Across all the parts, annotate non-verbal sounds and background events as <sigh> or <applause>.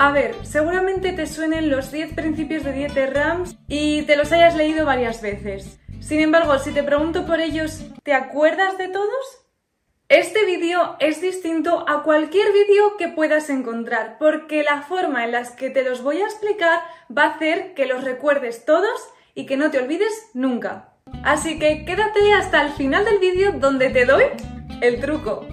A ver, seguramente te suenen los 10 principios de Dieter Rams y te los hayas leído varias veces. Sin embargo, si te pregunto por ellos, ¿te acuerdas de todos? Este vídeo es distinto a cualquier vídeo que puedas encontrar porque la forma en la que te los voy a explicar va a hacer que los recuerdes todos y que no te olvides nunca. Así que quédate hasta el final del vídeo donde te doy el truco.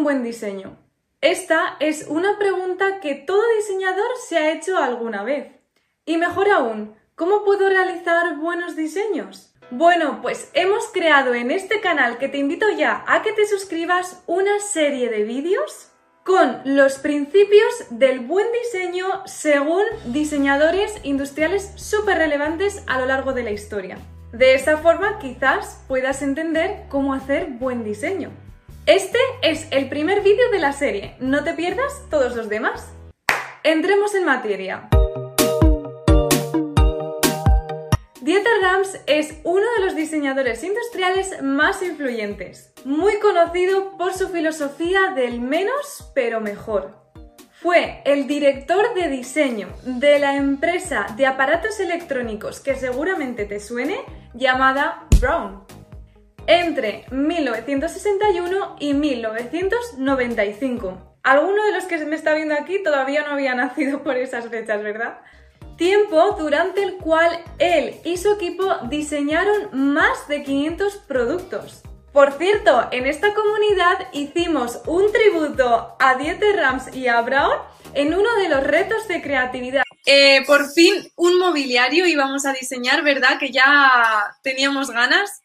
Un buen diseño? Esta es una pregunta que todo diseñador se ha hecho alguna vez. Y mejor aún, ¿Cómo puedo realizar buenos diseños? Bueno, pues hemos creado en este canal que te invito ya a que te suscribas una serie de vídeos con los principios del buen diseño según diseñadores industriales súper relevantes a lo largo de la historia. De esa forma quizás puedas entender cómo hacer buen diseño. Este es el primer vídeo de la serie, no te pierdas todos los demás. Entremos en materia. Dieter Rams es uno de los diseñadores industriales más influyentes, muy conocido por su filosofía del menos pero mejor. Fue el director de diseño de la empresa de aparatos electrónicos que seguramente te suene, llamada Brown, entre 1961 y 1995. Alguno de los que me está viendo aquí todavía no había nacido por esas fechas, ¿verdad? tiempo durante el cual él y su equipo diseñaron más de 500 productos. Por cierto, en esta comunidad hicimos un tributo a Dieter Rams y a Brown en uno de los retos de creatividad. Eh, por fin un mobiliario íbamos a diseñar, ¿verdad? Que ya teníamos ganas.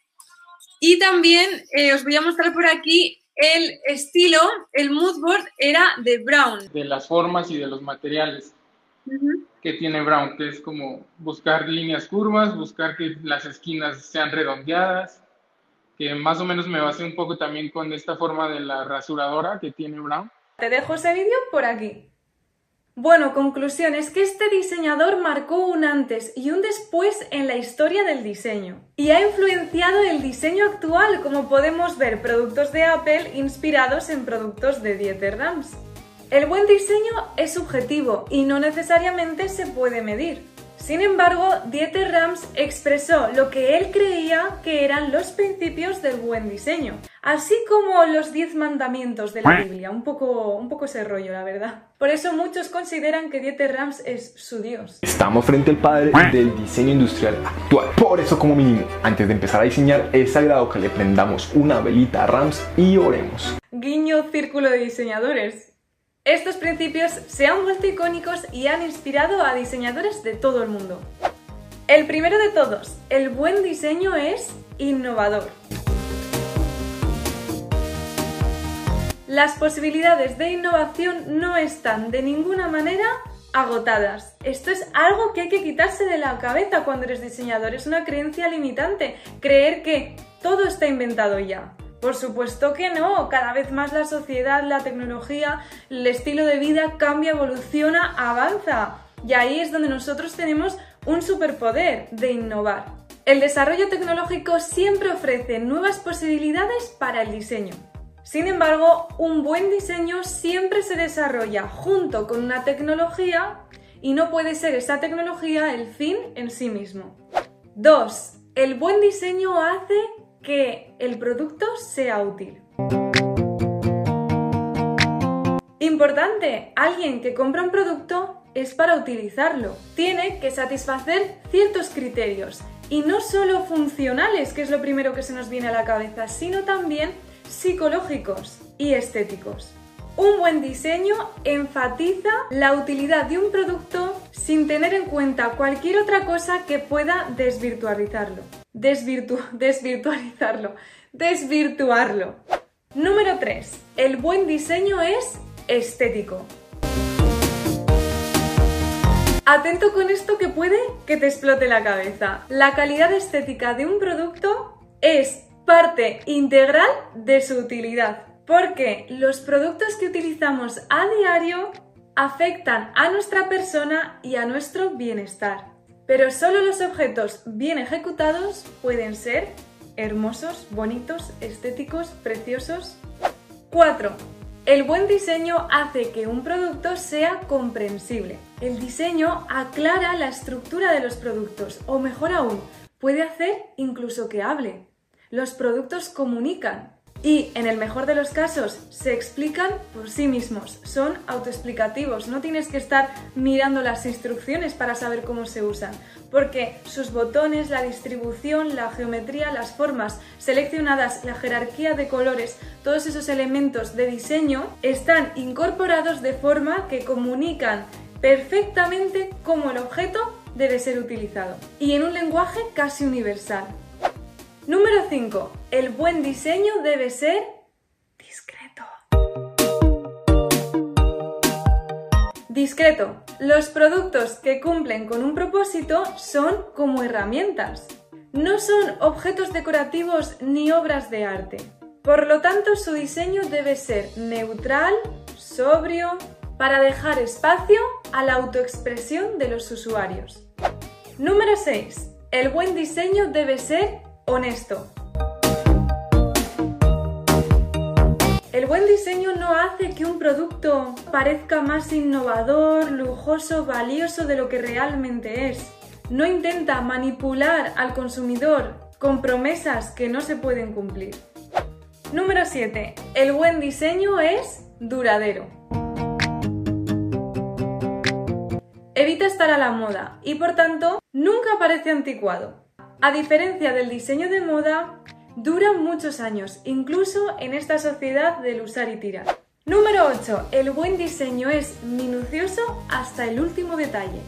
Y también eh, os voy a mostrar por aquí el estilo, el moodboard era de Brown. De las formas y de los materiales que tiene Brown, que es como buscar líneas curvas, buscar que las esquinas sean redondeadas, que más o menos me basé un poco también con esta forma de la rasuradora que tiene Brown. Te dejo ese vídeo por aquí. Bueno, conclusión es que este diseñador marcó un antes y un después en la historia del diseño y ha influenciado el diseño actual, como podemos ver productos de Apple inspirados en productos de Dieter Rams. El buen diseño es subjetivo y no necesariamente se puede medir. Sin embargo, Dieter Rams expresó lo que él creía que eran los principios del buen diseño, así como los diez mandamientos de la Biblia, un poco, un poco ese rollo, la verdad. Por eso muchos consideran que Dieter Rams es su dios. Estamos frente al padre del diseño industrial actual. Por eso, como mínimo, antes de empezar a diseñar, es sagrado que le prendamos una velita a Rams y oremos. Guiño círculo de diseñadores. Estos principios se han vuelto icónicos y han inspirado a diseñadores de todo el mundo. El primero de todos, el buen diseño es innovador. Las posibilidades de innovación no están de ninguna manera agotadas. Esto es algo que hay que quitarse de la cabeza cuando eres diseñador. Es una creencia limitante, creer que todo está inventado ya. Por supuesto que no, cada vez más la sociedad, la tecnología, el estilo de vida cambia, evoluciona, avanza. Y ahí es donde nosotros tenemos un superpoder de innovar. El desarrollo tecnológico siempre ofrece nuevas posibilidades para el diseño. Sin embargo, un buen diseño siempre se desarrolla junto con una tecnología y no puede ser esa tecnología el fin en sí mismo. 2. El buen diseño hace que el producto sea útil. Importante, alguien que compra un producto es para utilizarlo. Tiene que satisfacer ciertos criterios y no solo funcionales, que es lo primero que se nos viene a la cabeza, sino también psicológicos y estéticos. Un buen diseño enfatiza la utilidad de un producto sin tener en cuenta cualquier otra cosa que pueda desvirtualizarlo desvirtu <laughs> desvirtualizarlo, desvirtuarlo. Número 3. El buen diseño es estético. Atento con esto que puede que te explote la cabeza. La calidad estética de un producto es parte integral de su utilidad, porque los productos que utilizamos a diario afectan a nuestra persona y a nuestro bienestar pero solo los objetos bien ejecutados pueden ser hermosos, bonitos, estéticos, preciosos. 4. El buen diseño hace que un producto sea comprensible. El diseño aclara la estructura de los productos, o mejor aún, puede hacer incluso que hable. Los productos comunican, y en el mejor de los casos se explican por sí mismos, son autoexplicativos, no tienes que estar mirando las instrucciones para saber cómo se usan, porque sus botones, la distribución, la geometría, las formas seleccionadas, la jerarquía de colores, todos esos elementos de diseño están incorporados de forma que comunican perfectamente cómo el objeto debe ser utilizado. Y en un lenguaje casi universal. Número 5. El buen diseño debe ser discreto. Discreto. Los productos que cumplen con un propósito son como herramientas. No son objetos decorativos ni obras de arte. Por lo tanto, su diseño debe ser neutral, sobrio, para dejar espacio a la autoexpresión de los usuarios. Número 6. El buen diseño debe ser honesto. El buen diseño no hace que un producto parezca más innovador, lujoso, valioso de lo que realmente es. No intenta manipular al consumidor con promesas que no se pueden cumplir. Número 7. El buen diseño es duradero. Evita estar a la moda y por tanto nunca parece anticuado. A diferencia del diseño de moda, dura muchos años, incluso en esta sociedad del usar y tirar. Número 8. El buen diseño es minucioso hasta el último detalle.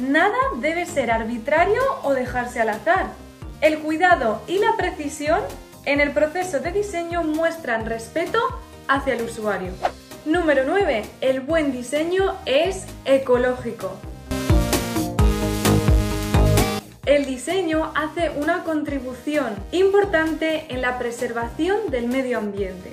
Nada debe ser arbitrario o dejarse al azar. El cuidado y la precisión en el proceso de diseño muestran respeto hacia el usuario. Número 9. El buen diseño es ecológico. El diseño hace una contribución importante en la preservación del medio ambiente.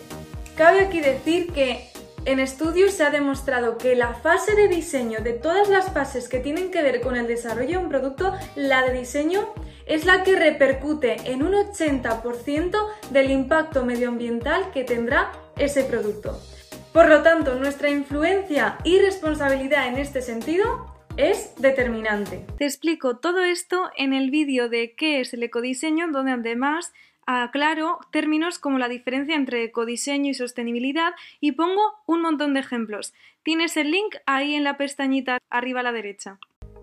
Cabe aquí decir que en estudios se ha demostrado que la fase de diseño de todas las fases que tienen que ver con el desarrollo de un producto, la de diseño, es la que repercute en un 80% del impacto medioambiental que tendrá ese producto. Por lo tanto, nuestra influencia y responsabilidad en este sentido es determinante. Te explico todo esto en el vídeo de qué es el ecodiseño, donde además aclaro términos como la diferencia entre ecodiseño y sostenibilidad y pongo un montón de ejemplos. Tienes el link ahí en la pestañita arriba a la derecha.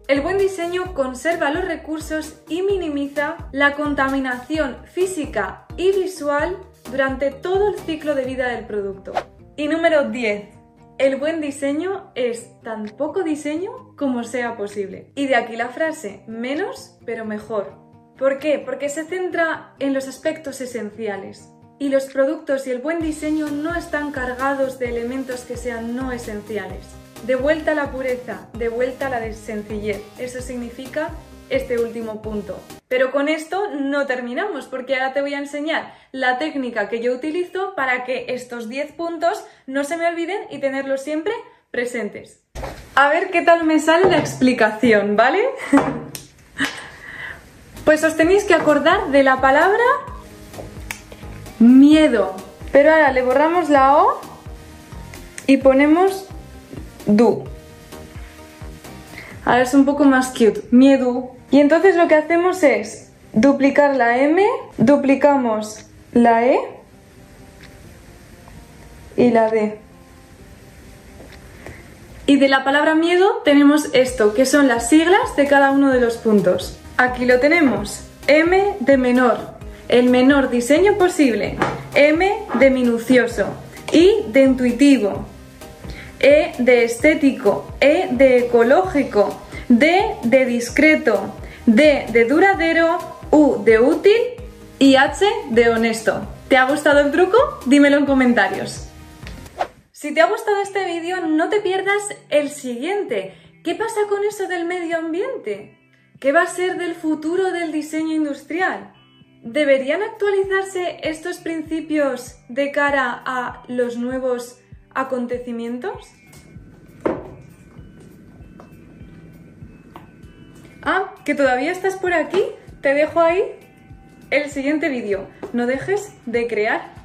El buen diseño conserva los recursos y minimiza la contaminación física y visual durante todo el ciclo de vida del producto. Y número 10 el buen diseño es tan poco diseño como sea posible. Y de aquí la frase, menos pero mejor. ¿Por qué? Porque se centra en los aspectos esenciales. Y los productos y el buen diseño no están cargados de elementos que sean no esenciales. De vuelta a la pureza, de vuelta a la sencillez. Eso significa este último punto. Pero con esto no terminamos porque ahora te voy a enseñar la técnica que yo utilizo para que estos 10 puntos no se me olviden y tenerlos siempre presentes. A ver qué tal me sale la explicación, ¿vale? <laughs> pues os tenéis que acordar de la palabra miedo. Pero ahora le borramos la O y ponemos du. Ahora es un poco más cute. Miedo. Y entonces lo que hacemos es duplicar la M, duplicamos la E y la D. Y de la palabra miedo tenemos esto, que son las siglas de cada uno de los puntos. Aquí lo tenemos. M de menor, el menor diseño posible. M de minucioso. I de intuitivo. E de estético. E de ecológico. D de discreto. D de duradero, U de útil y H de honesto. ¿Te ha gustado el truco? Dímelo en comentarios. Si te ha gustado este vídeo, no te pierdas el siguiente. ¿Qué pasa con eso del medio ambiente? ¿Qué va a ser del futuro del diseño industrial? ¿Deberían actualizarse estos principios de cara a los nuevos acontecimientos? Ah, que todavía estás por aquí. Te dejo ahí el siguiente vídeo. No dejes de crear